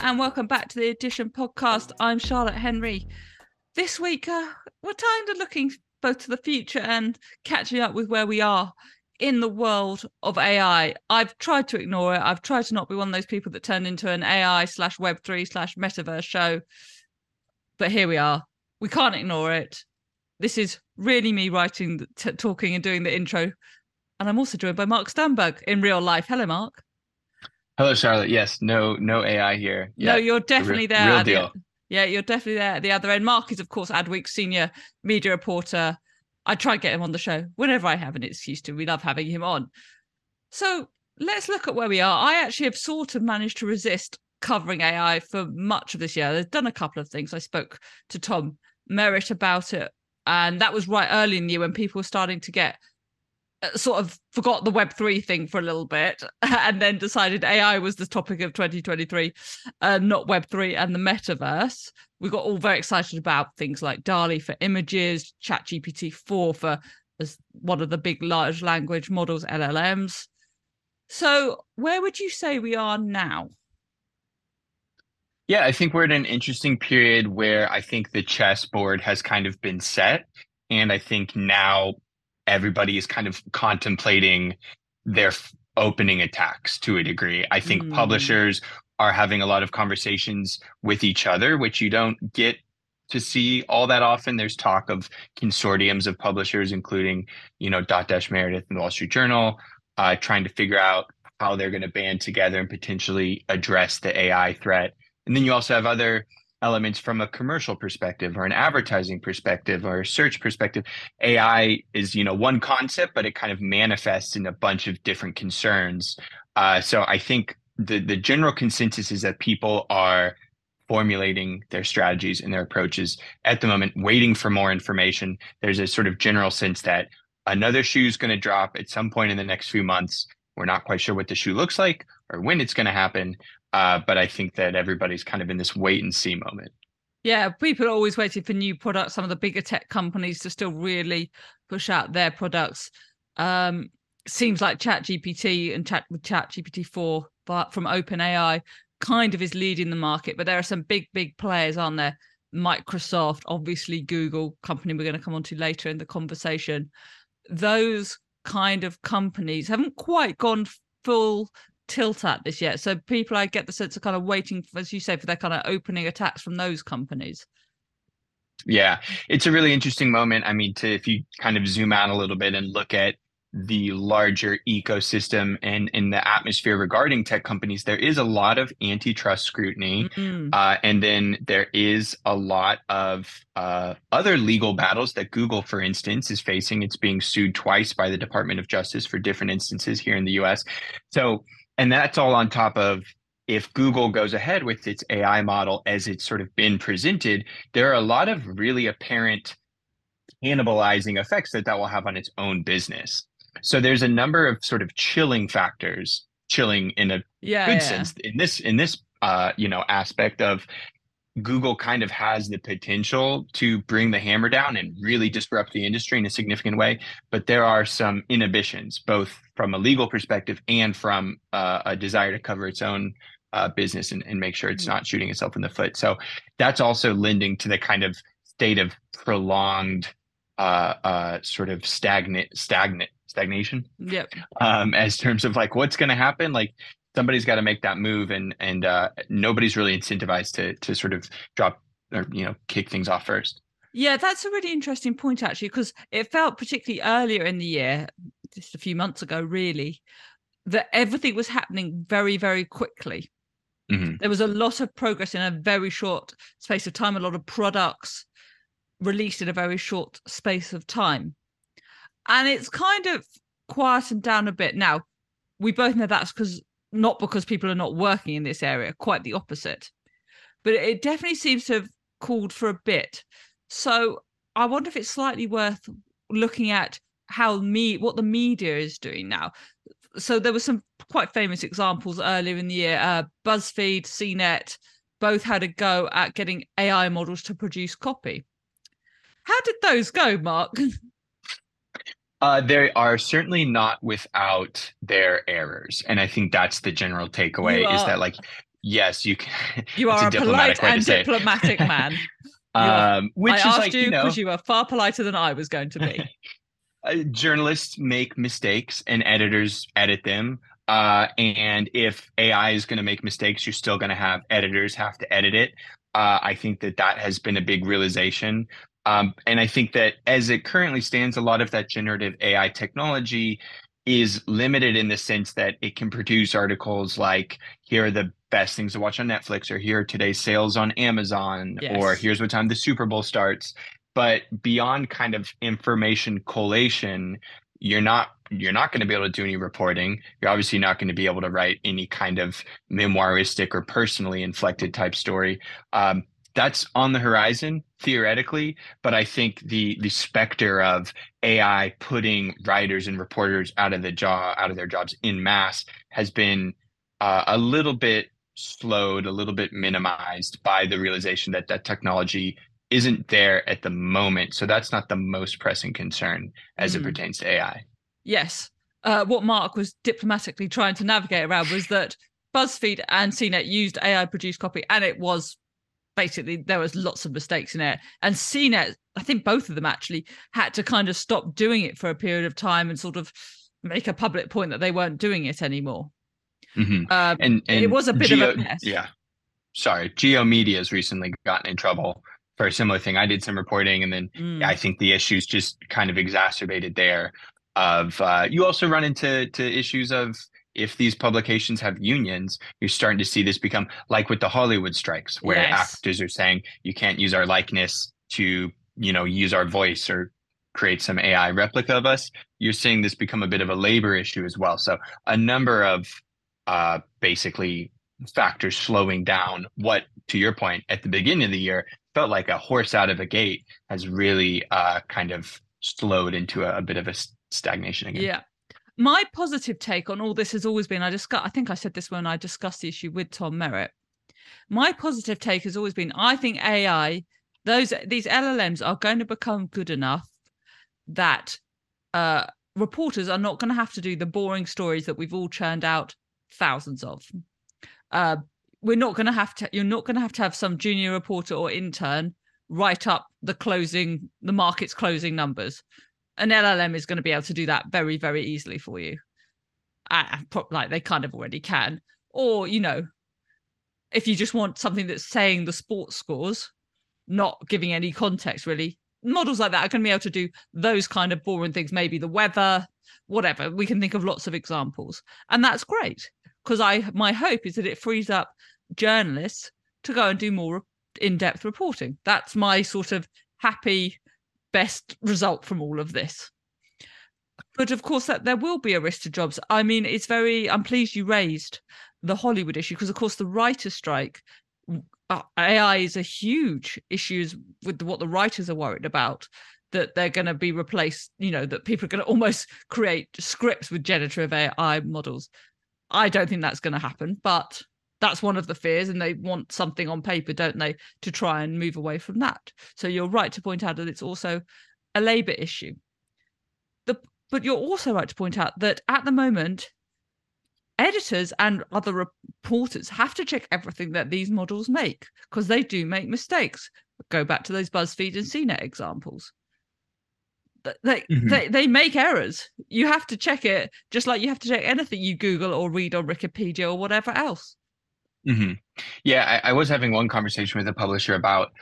And welcome back to the Addition podcast. I'm Charlotte Henry. This week, uh, we're kind of looking both to the future and catching up with where we are in the world of AI. I've tried to ignore it. I've tried to not be one of those people that turned into an AI slash Web3 slash metaverse show. But here we are. We can't ignore it. This is really me writing, t- talking, and doing the intro. And I'm also joined by Mark Stenberg in real life. Hello, Mark. Hello, Charlotte. Yes, no, no AI here. Yeah, no, you're definitely real, there. Real deal. The, yeah, you're definitely there at the other end. Mark is, of course, Adweek's senior media reporter. I try to get him on the show whenever I have an excuse to. We love having him on. So let's look at where we are. I actually have sort of managed to resist covering AI for much of this year. I've done a couple of things. I spoke to Tom Merritt about it, and that was right early in the year when people were starting to get sort of forgot the web3 thing for a little bit and then decided ai was the topic of 2023 uh, not web3 and the metaverse. We got all very excited about things like DALL-E for images chat gpt-4 for as one of the big large language models llms so where would you say we are now? Yeah i think we're at an interesting period where i think the chessboard has kind of been set and i think now everybody is kind of contemplating their f- opening attacks to a degree. I think mm. publishers are having a lot of conversations with each other, which you don't get to see all that often. There's talk of consortiums of publishers, including, you know, Dotdash Meredith and the Wall Street Journal, uh, trying to figure out how they're going to band together and potentially address the AI threat. And then you also have other elements from a commercial perspective or an advertising perspective or a search perspective. Ai is you know one concept but it kind of manifests in a bunch of different concerns. Uh, so i think the the general consensus is that people are formulating their strategies and their approaches at the moment waiting for more information. There's a sort of general sense that another shoe is going to drop at some point in the next few months. We're not quite sure what the shoe looks like or when it's going to happen uh, but I think that everybody's kind of in this wait and see moment. Yeah, people are always waiting for new products. Some of the bigger tech companies to still really push out their products. Um, seems like Chat GPT and Chat with Chat GPT four, but from OpenAI, kind of is leading the market. But there are some big, big players on there. Microsoft, obviously Google, company we're going to come on to later in the conversation. Those kind of companies haven't quite gone full tilt at this yet. So people, I get the sense, are kind of waiting, for, as you say, for their kind of opening attacks from those companies. Yeah, it's a really interesting moment. I mean, to if you kind of zoom out a little bit and look at the larger ecosystem and in the atmosphere regarding tech companies, there is a lot of antitrust scrutiny. Mm-hmm. Uh, and then there is a lot of uh, other legal battles that Google, for instance, is facing. It's being sued twice by the Department of Justice for different instances here in the US. So and that's all on top of if Google goes ahead with its AI model as it's sort of been presented, there are a lot of really apparent cannibalizing effects that that will have on its own business. So there's a number of sort of chilling factors, chilling in a yeah, good yeah. sense in this in this uh, you know aspect of Google kind of has the potential to bring the hammer down and really disrupt the industry in a significant way. But there are some inhibitions, both from a legal perspective and from uh, a desire to cover its own uh, business and, and make sure it's mm-hmm. not shooting itself in the foot. So that's also lending to the kind of state of prolonged uh, uh, sort of stagnant, stagnant, stagnation. Yep. Um, as terms of like what's going to happen, like somebody's got to make that move and and uh, nobody's really incentivized to to sort of drop or you know kick things off first. Yeah that's a really interesting point actually because it felt particularly earlier in the year just a few months ago really that everything was happening very very quickly. Mm-hmm. there was a lot of progress in a very short space of time a lot of products released in a very short space of time. And it's kind of quietened down a bit. Now we both know that's because not because people are not working in this area, quite the opposite. But it definitely seems to have called for a bit. So I wonder if it's slightly worth looking at how me what the media is doing now. So there were some quite famous examples earlier in the year. Uh, BuzzFeed, CNET, both had a go at getting AI models to produce copy. How did those go, Mark? Uh, they are certainly not without their errors, and I think that's the general takeaway: is that like yes, you can. You are a, a polite and diplomatic man. um, which I is asked like, you you because know, you were far politer than I was going to be. uh, journalists make mistakes and editors edit them. Uh, and if AI is going to make mistakes, you're still going to have editors have to edit it. Uh, I think that that has been a big realization. Um, and I think that as it currently stands, a lot of that generative AI technology is limited in the sense that it can produce articles like here are the best things to watch on Netflix or here are today's sales on Amazon yes. or here's what time the Super Bowl starts. But beyond kind of information collation, you're not you're not going to be able to do any reporting. You're obviously not going to be able to write any kind of memoiristic or personally inflected type story. Um, that's on the horizon theoretically, but I think the the specter of AI putting writers and reporters out of the job out of their jobs in mass has been uh, a little bit slowed, a little bit minimized by the realization that that technology isn't there at the moment. So that's not the most pressing concern as mm. it hmm. pertains to AI. Yes. Uh, what Mark was diplomatically trying to navigate around was that BuzzFeed and CNET used AI produced copy, and it was basically there was lots of mistakes in it. And CNET, I think both of them actually had to kind of stop doing it for a period of time and sort of make a public point that they weren't doing it anymore. Mm-hmm. Um, and, and, it was a bit G/O, of a mess. Yeah. Sorry. G/O Media has recently gotten in trouble for a similar thing. I did some reporting and then mm. I think the issues just kind of exacerbated there of uh, you also run into to issues of if these publications have unions, you're starting to see this become like with the Hollywood strikes, where yes. actors are saying you can't use our likeness to, you know, use our voice or create some AI replica of us. You're seeing this become a bit of a labor issue as well. So a number of uh, basically factors slowing down what, to your point, at the beginning of the year felt like a horse out of a gate has really uh, kind of slowed into a, a bit of a stagnation again. Yeah my positive take on all this has always been I discuss I think I said this when I discussed the issue with Tom Merritt. My positive take has always been I think AI, those these LLMs are going to become good enough that uh, reporters are not going to have to do the boring stories that we've all churned out thousands of. Uh, we're not going to have to. You're not going to have to have some junior reporter or intern write up the closing, the market's closing numbers an LLM is going to be able to do that very, very easily for you. Uh, like they kind of already can. Or, you know, if you just want something that's saying the sports scores, not giving any context really, models like that are going to be able to do those kind of boring things, maybe the weather, whatever. We can think of lots of examples. And that's great because I my hope is that it frees up journalists to go and do more in-depth reporting. That's my sort of happy best result from all of this. But of course, that there will be a risk to jobs. I mean, it's very. I'm pleased you raised the Hollywood issue because, of course, the writer's strike. Uh, AI is a huge issue with what the writers are worried about that they're going to be replaced. You know that people are going to almost create scripts with generative AI models. I don't think that's going to happen, but that's one of the fears and they want something on paper don't they to try and move away from that. So you're right to point out that it's also a labor issue. The, but you're also right to point out that at the moment editors and other reporters have to check everything that these models make because they do make mistakes. Go back to those buzzfeed and cnet examples. They, mm-hmm. they they make errors. You have to check it just like you have to check anything you google or read on wikipedia or whatever else Mm-hmm. Yeah, I, I, was having one conversation with a publisher about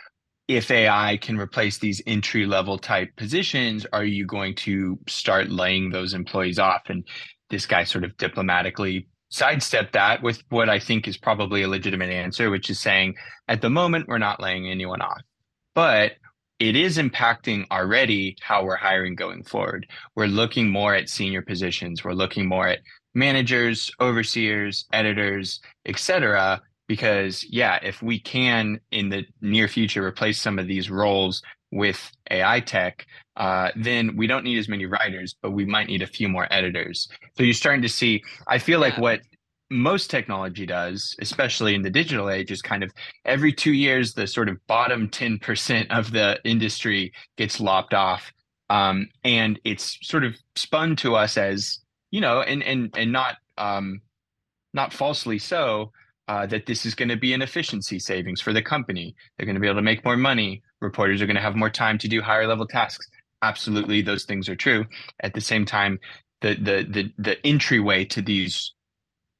if AI can replace these entry level type positions, are you going to start laying those employees off? And this guy sort of diplomatically sidestepped that with what I think is probably a legitimate answer, which is saying at the moment, we're not laying anyone off. But it is impacting already how we're hiring going forward. We're looking more at senior positions. We're looking more at managers, overseers, editors, etc. Because yeah, if we can in the near future replace some of these roles with AI tech, uh, then we don't need as many writers, but we might need a few more editors. So you're starting to see. I feel yeah. like what most technology does, especially in the digital age, is kind of every two years the sort of bottom ten percent of the industry gets lopped off. Um, and it's sort of spun to us as you know, and and and not um, not falsely so, uh, that this is going to be an efficiency savings for the company. They're going to be able to make more money. Reporters are going to have more time to do higher level tasks. Absolutely, those things are true. At the same time, the the the the entryway to these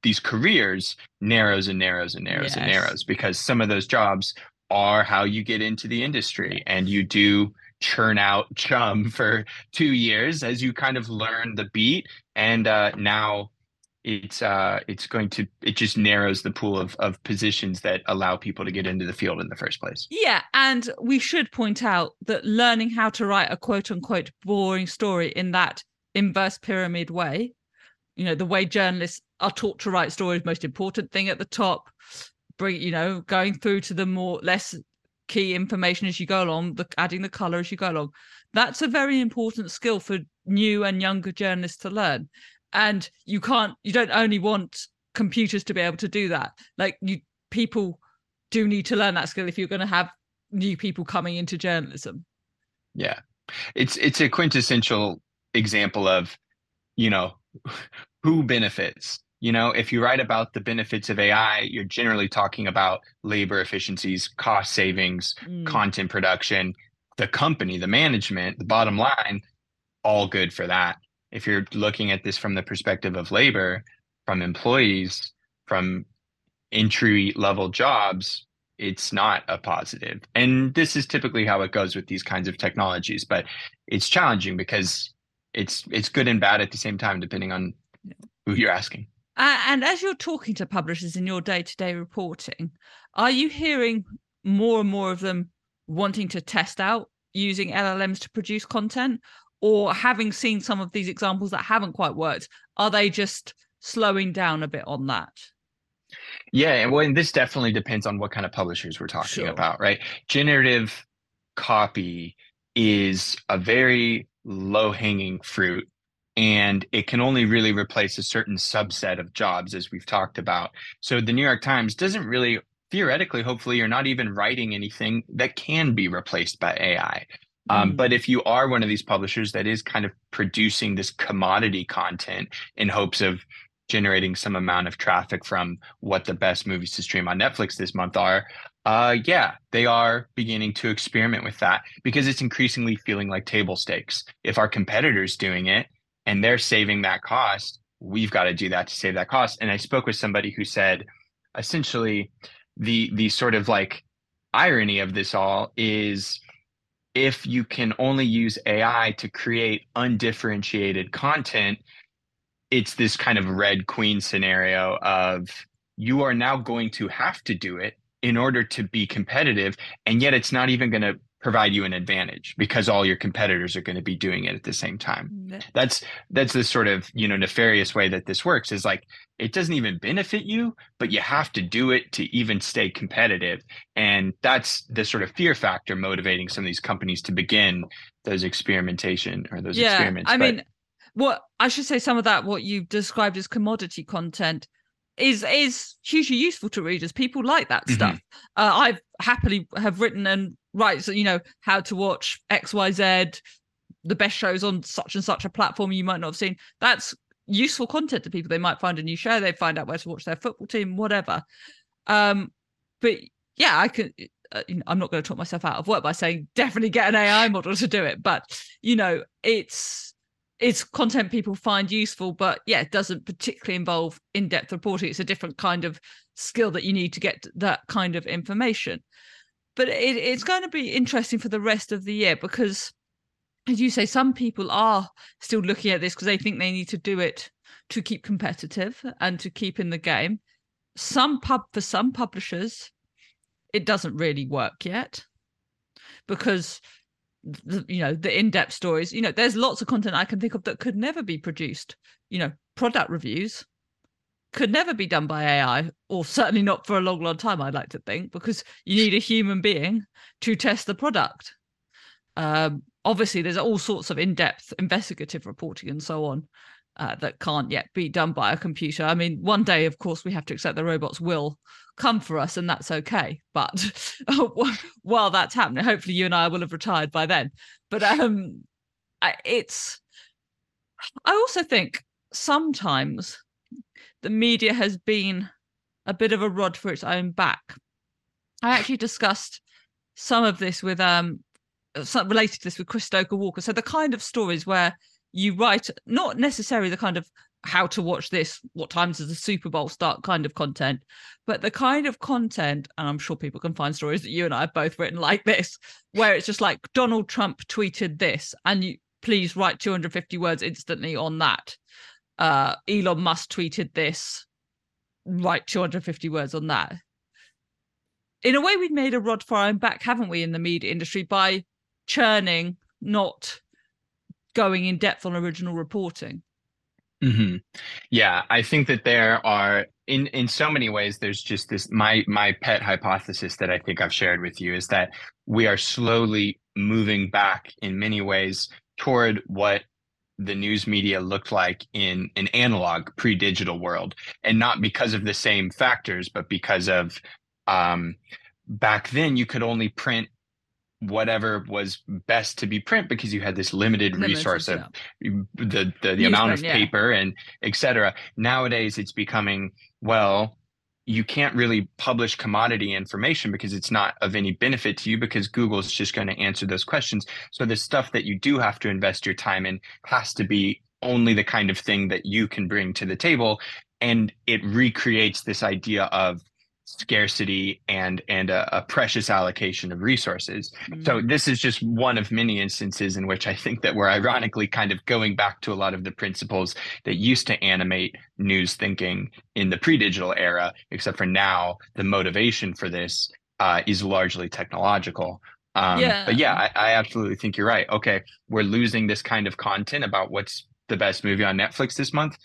these careers narrows and narrows and narrows yes. and narrows because some of those jobs are how you get into the industry and you do churn out chum for two years as you kind of learn the beat and uh, now it's uh it's going to it just narrows the pool of of positions that allow people to get into the field in the first place. Yeah, and we should point out that learning how to write a quote unquote boring story in that inverse pyramid way, you know, the way journalists are taught to write stories, most important thing at the top, bring you know, going through to the more less key information as you go along, the adding the color as you go along. That's a very important skill for new and younger journalists to learn. And you can't you don't only want computers to be able to do that. Like you people do need to learn that skill if you're going to have new people coming into journalism. Yeah. It's it's a quintessential example of you know who benefits you know if you write about the benefits of ai you're generally talking about labor efficiencies cost savings mm. content production the company the management the bottom line all good for that if you're looking at this from the perspective of labor, from employees, from entry level jobs, it's not a positive. And this is typically how it goes with these kinds of technologies, but it's challenging because it's it's good and bad at the same time depending on who you're asking. Uh, and as you're talking to publishers in your day-to-day reporting, are you hearing more and more of them wanting to test out using LLMs to produce content or having seen some of these examples that haven't quite worked, are they just slowing down a bit on that? Yeah, well, and this definitely depends on what kind of publishers we're talking sure. about, right? Generative copy is a very low hanging fruit and it can only really replace a certain subset of jobs as we've talked about. So the New York Times doesn't really theoretically hopefully you're not even writing anything that can be replaced by AI. Um, mm. But if you are one of these publishers that is kind of producing this commodity content in hopes of generating some amount of traffic from what the best movies to stream on Netflix this month are, uh, yeah, they are beginning to experiment with that because it's increasingly feeling like table stakes. If our competitors doing it and they're saving that cost, we've got to do that to save that cost. And I spoke with somebody who said, essentially, the the sort of like irony of this all is if you can only use AI to create undifferentiated content, it's this kind of red queen scenario of you are now going to have to do it in order to be competitive. And yet it's not even going to provide you an advantage because all your competitors are going to be doing it at the same time. Mm-hmm. That's that's the sort of, you know, nefarious way that this works is like it doesn't even benefit you, but you have to do it to even stay competitive. And that's the sort of fear factor motivating some of these companies to begin those experimentation or those yeah, experiments. I but, mean, what I should say some of that what you've described as commodity content is is hugely useful to readers. People like that mm-hmm. stuff. Uh, I've happily have written and write, so you know how to watch X Y Z, the best shows on such and such a platform you might not have seen. That's useful content to people. They might find a new show, they find out where to watch their football team, whatever. Um, but yeah, I can. Uh, I'm not going to talk myself out of work by saying definitely get an AI model to do it, but you know, it's it's content people find useful, but yeah, it doesn't particularly involve in-depth reporting. It's a different kind of skill that you need to get that kind of information. But it, it's going to be interesting for the rest of the year because as you say, some people are still looking at this because they think they need to do it to keep competitive and to keep in the game. Some pub for some publishers, it doesn't really work yet because the, you know the in-depth stories you know there's lots of content i can think of that could never be produced you know product reviews could never be done by ai or certainly not for a long long time i'd like to think because you need a human being to test the product um, obviously there's all sorts of in-depth investigative reporting and so on uh, that can't yet be done by a computer. I mean, one day, of course, we have to accept the robots will come for us, and that's okay. But while that's happening, hopefully, you and I will have retired by then. But um, it's. I also think sometimes the media has been a bit of a rod for its own back. I actually discussed some of this with um some related to this with Chris Stokel-Walker. So the kind of stories where you write not necessarily the kind of how to watch this, what times does the Super Bowl start kind of content, but the kind of content, and I'm sure people can find stories that you and I have both written like this, where it's just like Donald Trump tweeted this, and you please write 250 words instantly on that. Uh, Elon Musk tweeted this, write 250 words on that. In a way, we've made a rod for our own back, haven't we, in the media industry by churning, not going in depth on original reporting. Mm-hmm. Yeah, I think that there are in in so many ways. There's just this my my pet hypothesis that I think I've shared with you is that we are slowly moving back in many ways toward what the news media looked like in an analog pre-digital world, and not because of the same factors, but because of um, back then you could only print whatever was best to be print because you had this limited, resource of the the, the amount of yeah. paper and etc. Nowadays, it's becoming well. You can't really publish commodity information because it's not of any benefit to you because Google's just going to answer those questions. So the stuff that you do have to invest your time in has to be only the kind of thing that you can bring to the table. And it recreates this idea of scarcity and and a, a precious allocation of resources. Mm-hmm. So this is just one of many instances in which I think that we're ironically kind of going back to a lot of the principles that used to animate news thinking in the pre-digital era, except for now the motivation for this uh, is largely technological. Um, yeah. But yeah, I, I absolutely think you're right. Okay, we're losing this kind of content about what's the best movie on Netflix this month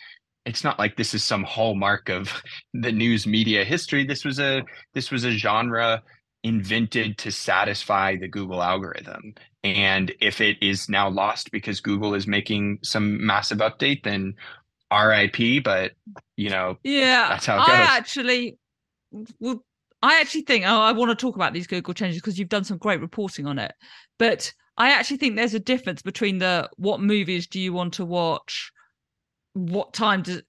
it's not like this is some hallmark of the news media history. This was a this was a genre invented to satisfy the Google algorithm. And if it is now lost because Google is making some massive update, then RIP. But you know, yeah, that's how it goes. I actually, well, I actually think oh, I want to talk about these Google changes because you've done some great reporting on it. But I actually think there's a difference between the what movies do you want to watch what time does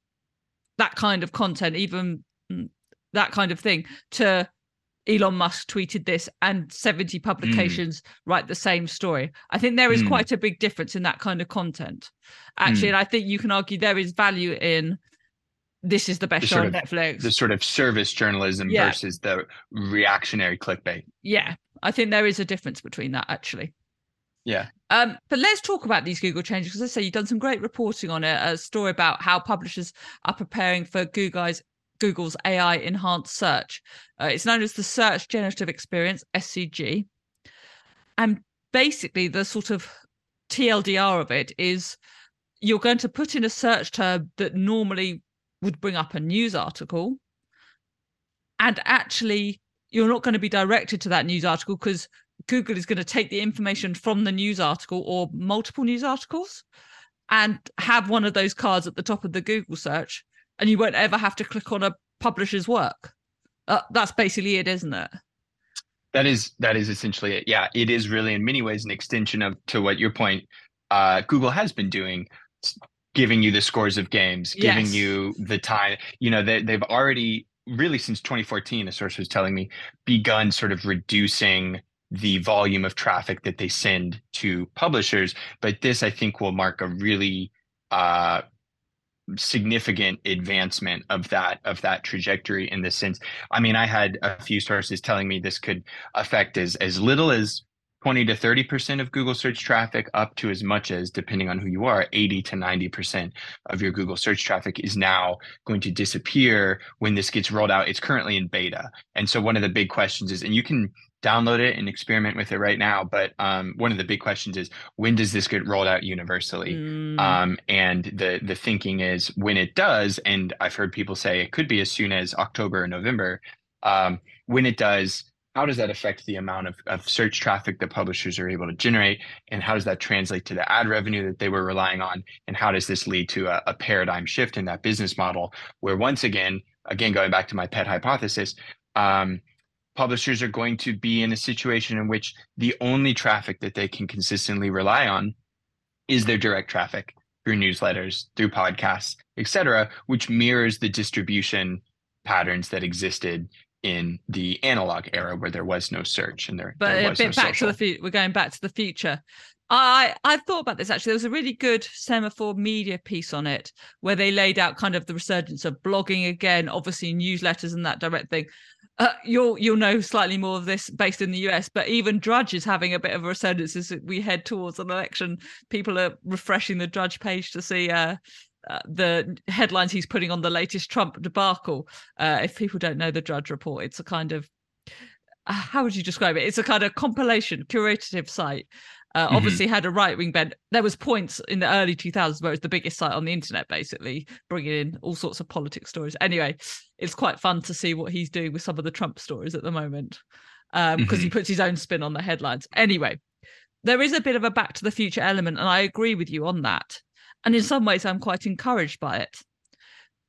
that kind of content, even mm, that kind of thing, to Elon Musk tweeted this and 70 publications mm. write the same story. I think there is mm. quite a big difference in that kind of content, actually. Mm. And I think you can argue there is value in this is the best the show on Netflix. The sort of service journalism yeah. versus the reactionary clickbait. Yeah. I think there is a difference between that, actually. Yeah. Um, but let's talk about these Google changes because I say you've done some great reporting on it. A story about how publishers are preparing for Google's Google's AI enhanced search. Uh, it's known as the Search Generative Experience (SGE), and basically the sort of TLDR of it is you're going to put in a search term that normally would bring up a news article, and actually you're not going to be directed to that news article because Google is going to take the information from the news article or multiple news articles and have one of those cards at the top of the Google search, and you won't ever have to click on a publisher's work. Uh, that's basically it, isn't it? That is that is essentially it. Yeah, it is really in many ways an extension of to what your point uh, Google has been doing, giving you the scores of games, yes. giving you the time. You know, they, they've already really since 2014, a source was telling me, begun sort of reducing the volume of traffic that they send to publishers. But this, I think, will mark a really uh, significant advancement of that of that trajectory in this sense. I mean, I had a few sources telling me this could affect as as little as 20 to 30% of Google search traffic up to as much as, depending on who you are, 80 to 90% of your Google search traffic is now going to disappear when this gets rolled out. It's currently in beta. And so one of the big questions is, and you can download it and experiment with it right now. But um, one of the big questions is when does this get rolled out universally? Mm. Um, and the the thinking is when it does, and I've heard people say it could be as soon as October or November. Um, when it does, how does that affect the amount of, of search traffic that publishers are able to generate? And how does that translate to the ad revenue that they were relying on? And how does this lead to a, a paradigm shift in that business model where once again, again, going back to my pet hypothesis, um, publishers are going to be in a situation in which the only traffic that they can consistently rely on is their direct traffic through newsletters, through podcasts, etc., which mirrors the distribution patterns that existed in the analog era where there was no search and there, but uh, there a bit no back social. to the future we're going back to the future i i've thought about this actually there was a really good Semafor media piece on it where they laid out kind of the resurgence of blogging again obviously newsletters and that direct thing uh, you'll you'll know slightly more of this based in the US, but even Drudge is having a bit of a resurgence as we head towards an election. People are refreshing the Drudge page to see uh, uh, the headlines he's putting on the latest Trump debacle. Uh, if people don't know the Drudge Report, it's a kind of uh, how would you describe it? It's a kind of compilation, curative site. Uh, mm-hmm. Obviously, had a right wing bent. There was points in the early 2000s where it was the biggest site on the internet, basically bringing in all sorts of politics stories. Anyway, it's quite fun to see what he's doing with some of the Trump stories at the moment because um, mm-hmm. he puts his own spin on the headlines. Anyway, there is a bit of a back to the future element, and I agree with you on that. And in some ways, I'm quite encouraged by it.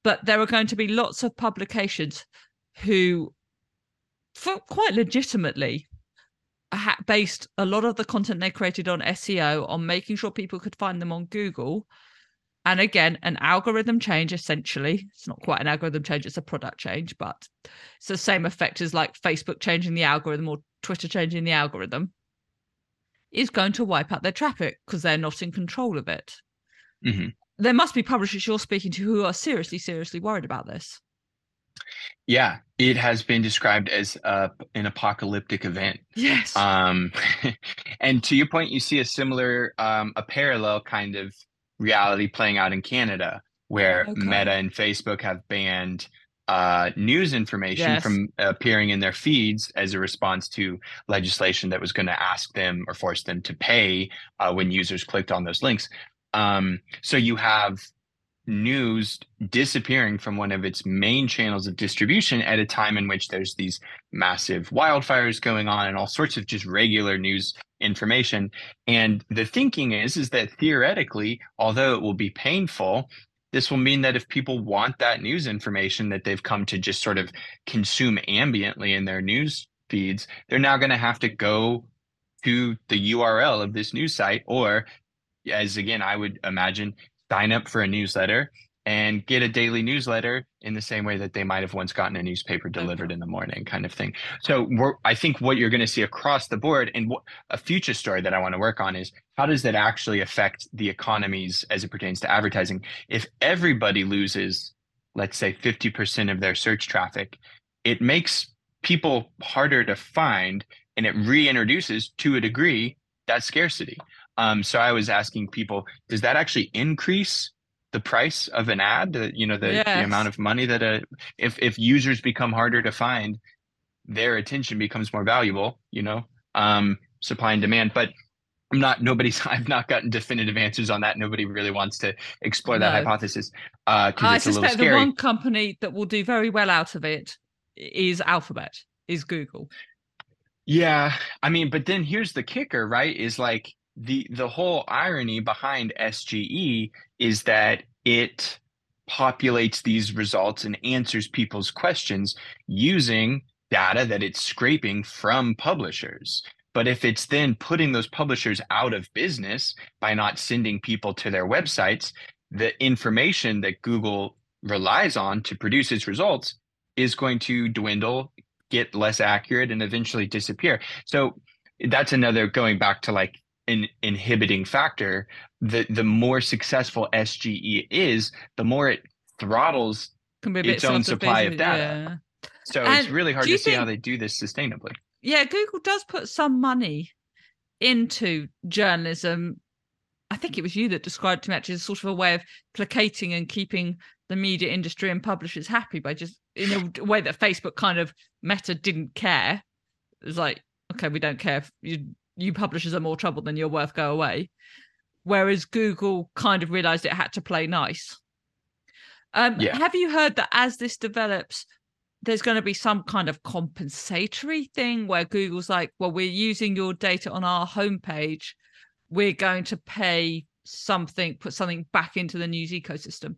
But there are going to be lots of publications who, for quite legitimately, based a lot of the content they created on SEO on making sure people could find them on Google. And again, an algorithm change essentially. It's not quite an algorithm change, it's a product change, but it's the same effect as like Facebook changing the algorithm or Twitter changing the algorithm is going to wipe out their traffic because they're not in control of it. Mm-hmm. There must be publishers you're speaking to who are seriously, seriously worried about this. Yeah, it has been described as a, an apocalyptic event. Yes. Um, and to your point, you see a similar, um, a parallel kind of reality playing out in Canada, where okay. Meta and Facebook have banned uh, news information yes. from appearing in their feeds as a response to legislation that was going to ask them or force them to pay uh, when users clicked on those links. Um, so you have news disappearing from one of its main channels of distribution at a time in which there's these massive wildfires going on and all sorts of just regular news information. And the thinking is is that theoretically although it will be painful this will mean that if people want that news information that they've come to just sort of consume ambiently in their news feeds they're now going to have to go to the URL of this news site or as again, I would imagine, sign up for a newsletter and get a daily newsletter in the same way that they might have once gotten a newspaper delivered in the morning kind of thing. So i think what you're going to see across the board and what, a future story that i want to work on is how does that actually affect the economies as it pertains to advertising? If everybody loses let's say 50% of their search traffic it makes people harder to find and it reintroduces to a degree that scarcity um, so I was asking people, does that actually increase the price of an ad? The, you know, the, yes. the amount of money that a if if users become harder to find, their attention becomes more valuable. You know, um, supply and demand. But I'm not nobody's I've not gotten definitive answers on that. Nobody really wants to explore that hypothesis. Uh I suspect the one company that will do very well out of it is Alphabet, is Google. Yeah. I mean, but then here's the kicker, right? Is like the the whole irony behind SGE is that it populates these results and answers people's questions using data that it's scraping from publishers. But if it's then putting those publishers out of business by not sending people to their websites, the information that Google relies on to produce its results is going to dwindle, get less accurate, and eventually disappear. So that's another going back to like an inhibiting factor, the the more successful SGE is, the more it throttles its own supply of data. Yeah. So and it's really hard to see how they do this sustainably. Yeah, Google does put some money into journalism. I think it was you that described to me actually as sort of a way of placating and keeping the media industry and publishers happy by just in a way that Facebook kind of Meta didn't care. It was like, okay, we don't care if you you publishers are more trouble than you're worth, go away. Whereas Google kind of realized it had to play nice. Um, yeah. Have you heard that as this develops, there's going to be some kind of compensatory thing where Google's like, well, we're using your data on our homepage. We're going to pay something, put something back into the news ecosystem.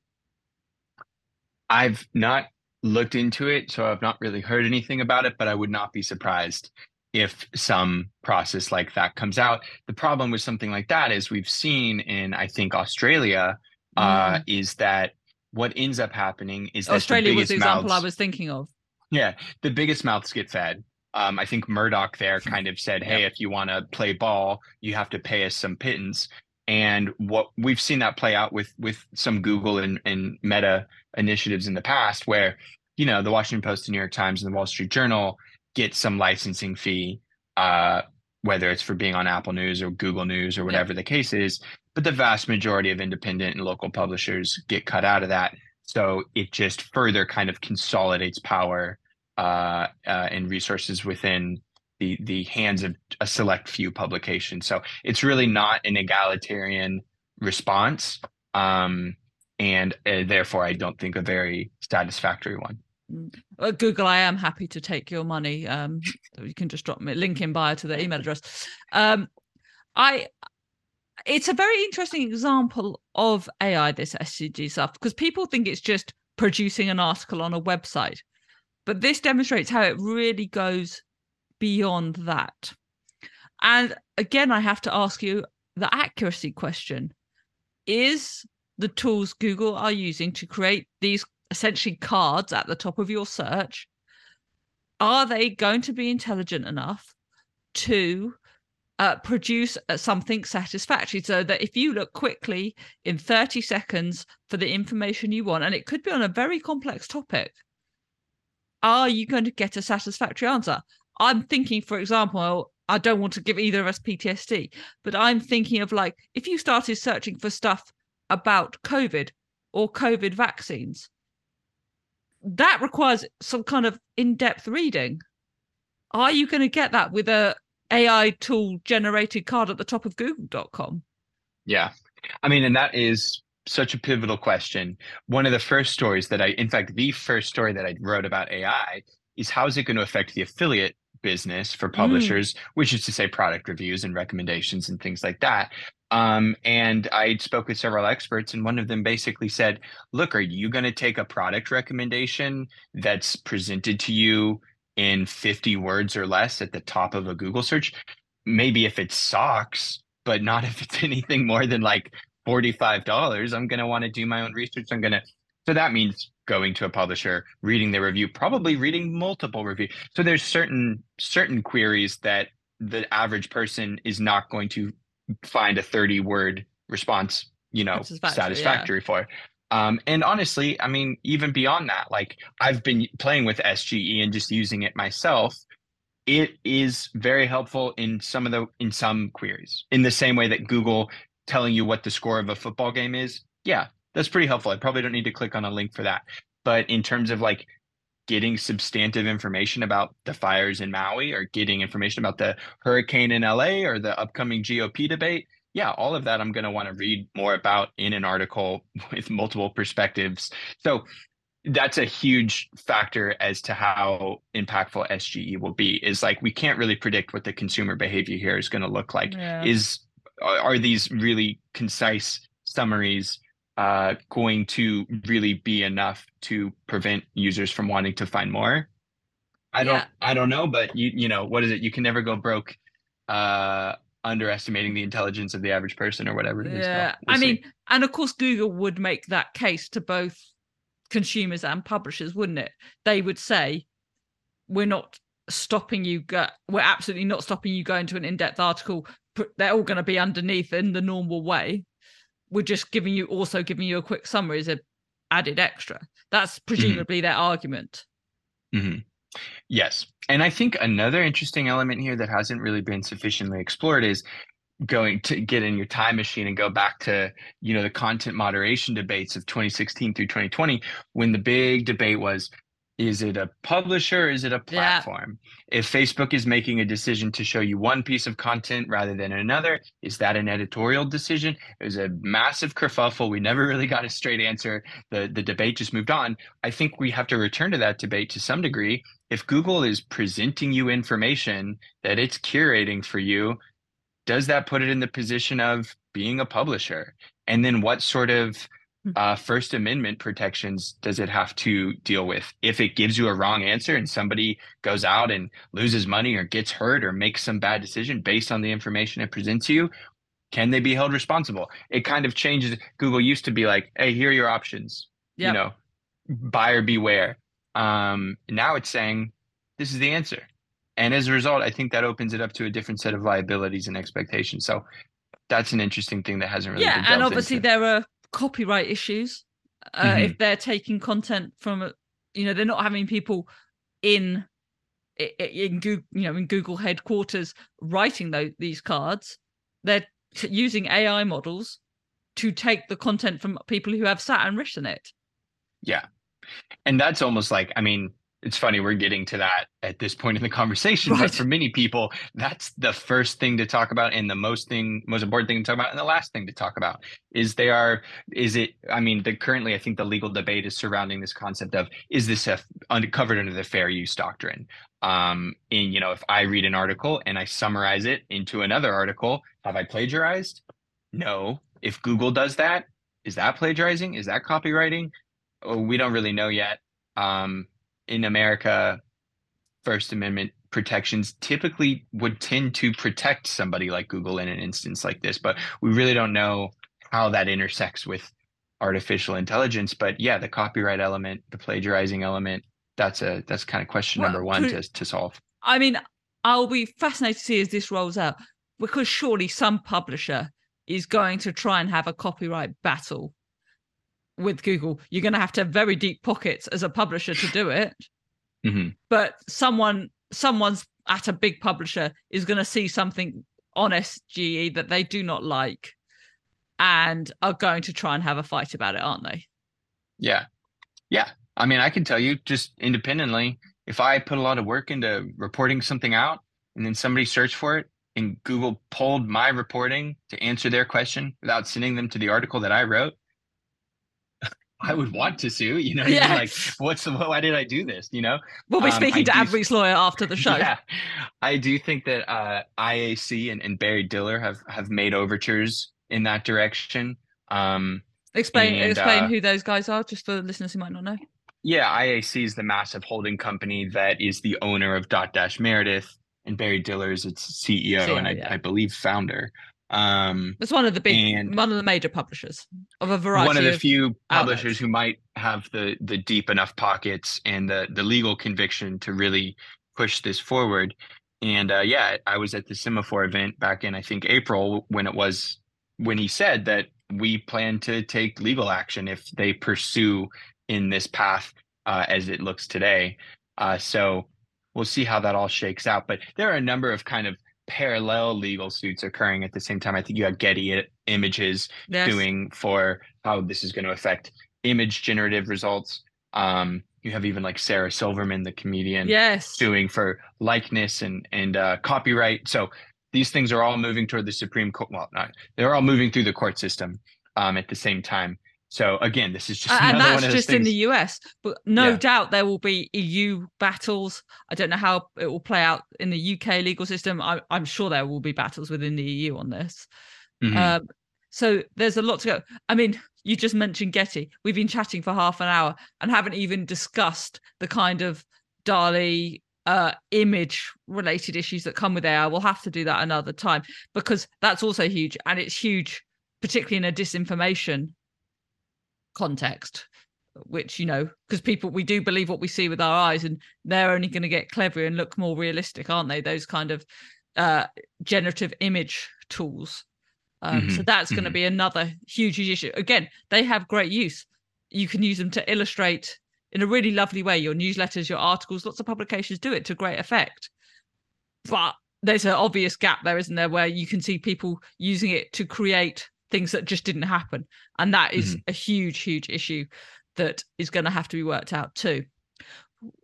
I've not looked into it, so I've not really heard anything about it, but I would not be surprised if some process like that comes out. The problem with something like that is we've seen in, I think, Australia, uh, mm. is that what ends up happening is that Australia the was the example mouths, I was thinking of. Yeah, the biggest mouths get fed. Um, I think Murdoch there kind of said, "Hey, if you want to play ball, you have to pay us some pittance." And what we've seen that play out with with some Google and, and Meta initiatives in the past, where you know the Washington Post, the New York Times, and the Wall Street Journal get some licensing fee, uh, whether it's for being on Apple News or Google News or whatever yeah. the case is. But the vast majority of independent and local publishers get cut out of that. So it just further kind of consolidates power uh, uh, and resources within the the hands of a select few publications. So it's really not an egalitarian response, um, and uh, therefore I don't think a very satisfactory one. Mm. Google, I am happy to take your money. Um, you can just drop me a link in bio to the email address. Um, I it's a very interesting example of AI, this SGE stuff, because people think it's just producing an article on a website. But this demonstrates how it really goes beyond that. And again, I have to ask you the accuracy question Is the tools Google are using to create these essentially cards at the top of your search, are they going to be intelligent enough to uh, produce uh, something satisfactory so that if you look quickly in 30 seconds for the information you want, and it could be on a very complex topic, are you going to get a satisfactory answer? I'm thinking, for example, I don't want to give either of us PTSD, but I'm thinking of like if you started searching for stuff about COVID or COVID vaccines, that requires some kind of in-depth reading. Are you going to get that with a AI tool generated card at the top of google.com. Yeah. I mean, and that is such a pivotal question. One of the first stories that I, in fact, the first story that I wrote about AI is how is it going to affect the affiliate business for mm. publishers, mm. which is to say product reviews and recommendations and things like that. Um, and I spoke with several experts, and one of them basically said, Look, are you going to take a product recommendation that's presented to you in 50 words or less at the top of a Google search. Maybe if it's socks, but not if it's anything more than like $45. I'm going to want to do my own research. I'm going to, so that means going to a publisher, reading their review, probably reading multiple reviews. So there's certain, certain queries that the average person is not going to find a 30 word response, you know, satisfactory, satisfactory yeah. for. Um, and honestly, I mean, even beyond that, like I've been playing with SGE and just using it myself. It is very helpful in some of the in some queries. In the same way that Google telling you what the score of a football game is, yeah, that's pretty helpful. I probably don't need to click on a link for that. But in terms of like getting substantive information about the fires in Maui or getting information about the hurricane in LA or the upcoming GOP debate, yeah, all of that I'm going to want to read more about in an article with multiple perspectives. So that's a huge factor as to how impactful SGE will be. Is like we can't really predict what the consumer behavior here is going to look like. Yeah. Is are these really concise summaries uh, going to really be enough to prevent users from wanting to find more? I don't I don't know, but you you know what is it? You can never go broke uh, underestimating the intelligence of the average person or whatever it is. Yeah, we'll I see. mean, and of course, Google would make that case to both consumers and publishers, wouldn't it? They would say, "We're not stopping you. Go- we're absolutely not stopping you going to an in-depth article. They're all going to be underneath in the normal way. We're just giving you also giving you a quick summary as a added extra. That's mm-hmm. presumably mm-hmm. their argument." Mm-hmm. Yes. And I think another interesting element here that hasn't really been sufficiently explored is going to get in your time machine and go back to you know the content moderation debates of 2016 through 2020 when the big debate was is it a publisher? Is it a platform? Yeah. if facebook is making a decision to show you one piece of content rather than another is that an editorial decision? It was a massive kerfuffle. We never really got a straight answer. The the debate just moved on. I think we have to return to that debate to some degree. If google is presenting you information that it's curating for you does that put it in the position of being a publisher? And then what sort of. Uh, First Amendment protections does it have to deal with? If it gives you a wrong answer and somebody goes out and loses money or gets hurt or makes some bad decision based on the information it presents you, can they be held responsible? It kind of changes. Google used to be like, hey, here are your options. yep. you know, buyer beware. Um, now it's saying this is the answer. And as a result, I think that opens it up to a different set of liabilities and expectations. So that's an interesting thing that hasn't really yeah, and obviously into. there are copyright issues uh, mm-hmm. if they're taking content from, you know, they're not having people in in Google, you know, in Google headquarters writing those, these cards. They're using AI models to take the content from people who have sat and written it. Yeah. And that's almost like, I mean, it's funny we're getting to that at this point in the conversation, right. but for many people, that's the first thing to talk about and the most thing, most important thing to talk about, and the last thing to talk about is they are, is it, I mean, the currently I think the legal debate is surrounding this concept of is this a, covered under the fair use doctrine? Um, and you know, if I read an article and I summarize it into another article, have I plagiarized? No, if Google does that, is that plagiarizing? Is that copywriting? Oh, we don't really know yet. Um, in America, First Amendment protections typically would tend to protect somebody like Google in an instance like this, but we really don't know how that intersects with artificial intelligence. But yeah, the copyright element, the plagiarizing element, that's a that's kind of question well, number one to to solve. I mean, I'll be fascinated to see as this rolls out because surely some publisher is going to try and have a copyright battle with Google. You're going to have to have very deep pockets as a publisher to do it. Mm-hmm. But someone, someone's at a big publisher is going to see something on SGE that they do not like, and are going to try and have a fight about it, aren't they? Yeah, yeah. I mean, I can tell you just independently, if I put a lot of work into reporting something out, and then somebody searched for it, and Google pulled my reporting to answer their question without sending them to the article that I wrote, I would want to sue. You know, yeah. like what's the, why did I do this? You know, we'll be um, speaking um, to Adweek's lawyer after the show. Yeah, I do think that uh, IAC and, and Barry Diller have have made overtures in that direction. Um, explain and, explain uh, who those guys are, just for listeners who might not know. Yeah, IAC is the massive holding company that is the owner of Dotdash Meredith, and Barry Diller is its CEO, CEO and I, yeah. I believe founder. Um, it's one of the big, one of the major publishers of a variety. One of the of few publishers outlets. who might have the the deep enough pockets and the the legal conviction to really push this forward. And uh, yeah, I was at the Semafor event back in I think April when it was when he said that we plan to take legal action if they pursue in this path uh, as it looks today. Uh, so we'll see how that all shakes out. But there are a number of kind of parallel legal suits occurring at the same time. I think you have Getty Images yes. doing for how this is going to affect image generative results. Um, you have even like Sarah Silverman, the comedian, yes, doing for likeness and and uh, copyright. So these things are all moving toward the Supreme Court. Well, not they're all moving through the court system um, at the same time. So again, this is just and that's just things. in the US, but no yeah. doubt there will be EU battles. I don't know how it will play out in the UK legal system. I, am sure there will be battles within the EU on this. Mm-hmm. Um, so there's a lot to go. I mean, you just mentioned Getty. We've been chatting for half an hour and haven't even discussed the kind of DALL-E uh, image related issues that come with AI. We'll have to do that another time because that's also huge, and it's huge, particularly in a disinformation context which you know because people we do believe what we see with our eyes and they're only going to get cleverer and look more realistic aren't they? Those kind of uh generative image tools. Um, mm-hmm. so that's going to mm-hmm. be another huge issue. Again they have great use. You can use them to illustrate in a really lovely way your newsletters your articles lots of publications do it to great effect. But there's an obvious gap there isn't there where you can see people using it to create things that just didn't happen. And that is mm-hmm. a huge, huge issue that is going to have to be worked out too.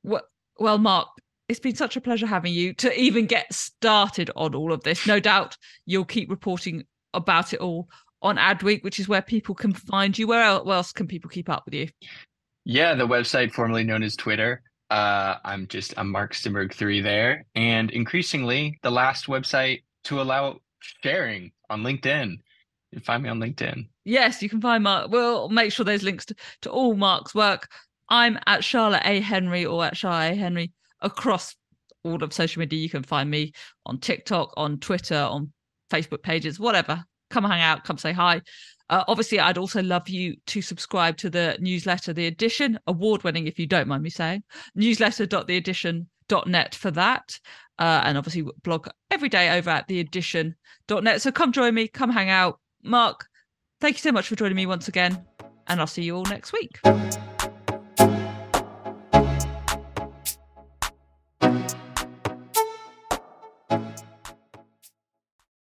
Well, Mark, it's been such a pleasure having you to even get started on all of this. No doubt you'll keep reporting about it all on Adweek, which is where people can find you. Where else can people keep up with you? Yeah, the website formerly known as Twitter. Uh, I'm just I'm Mark Stenberg three there, and increasingly the last website to allow sharing on LinkedIn. You can find me on LinkedIn. Yes, you can find Mark. We'll make sure there's links to, to all Mark's work. I'm at Charlotte A. Henry or at Charlotte A. Henry across all of social media. You can find me on TikTok, on Twitter, on Facebook pages, whatever. Come hang out, come say hi. Uh, obviously, I'd also love you to subscribe to the newsletter, The Addition, award winning, if you don't mind me saying, newsletter.theaddition.net for that. Uh, and obviously, blog every day over at theaddition.net. So come join me, come hang out, Mark, thank you so much for joining me once again, and I'll see you all next week.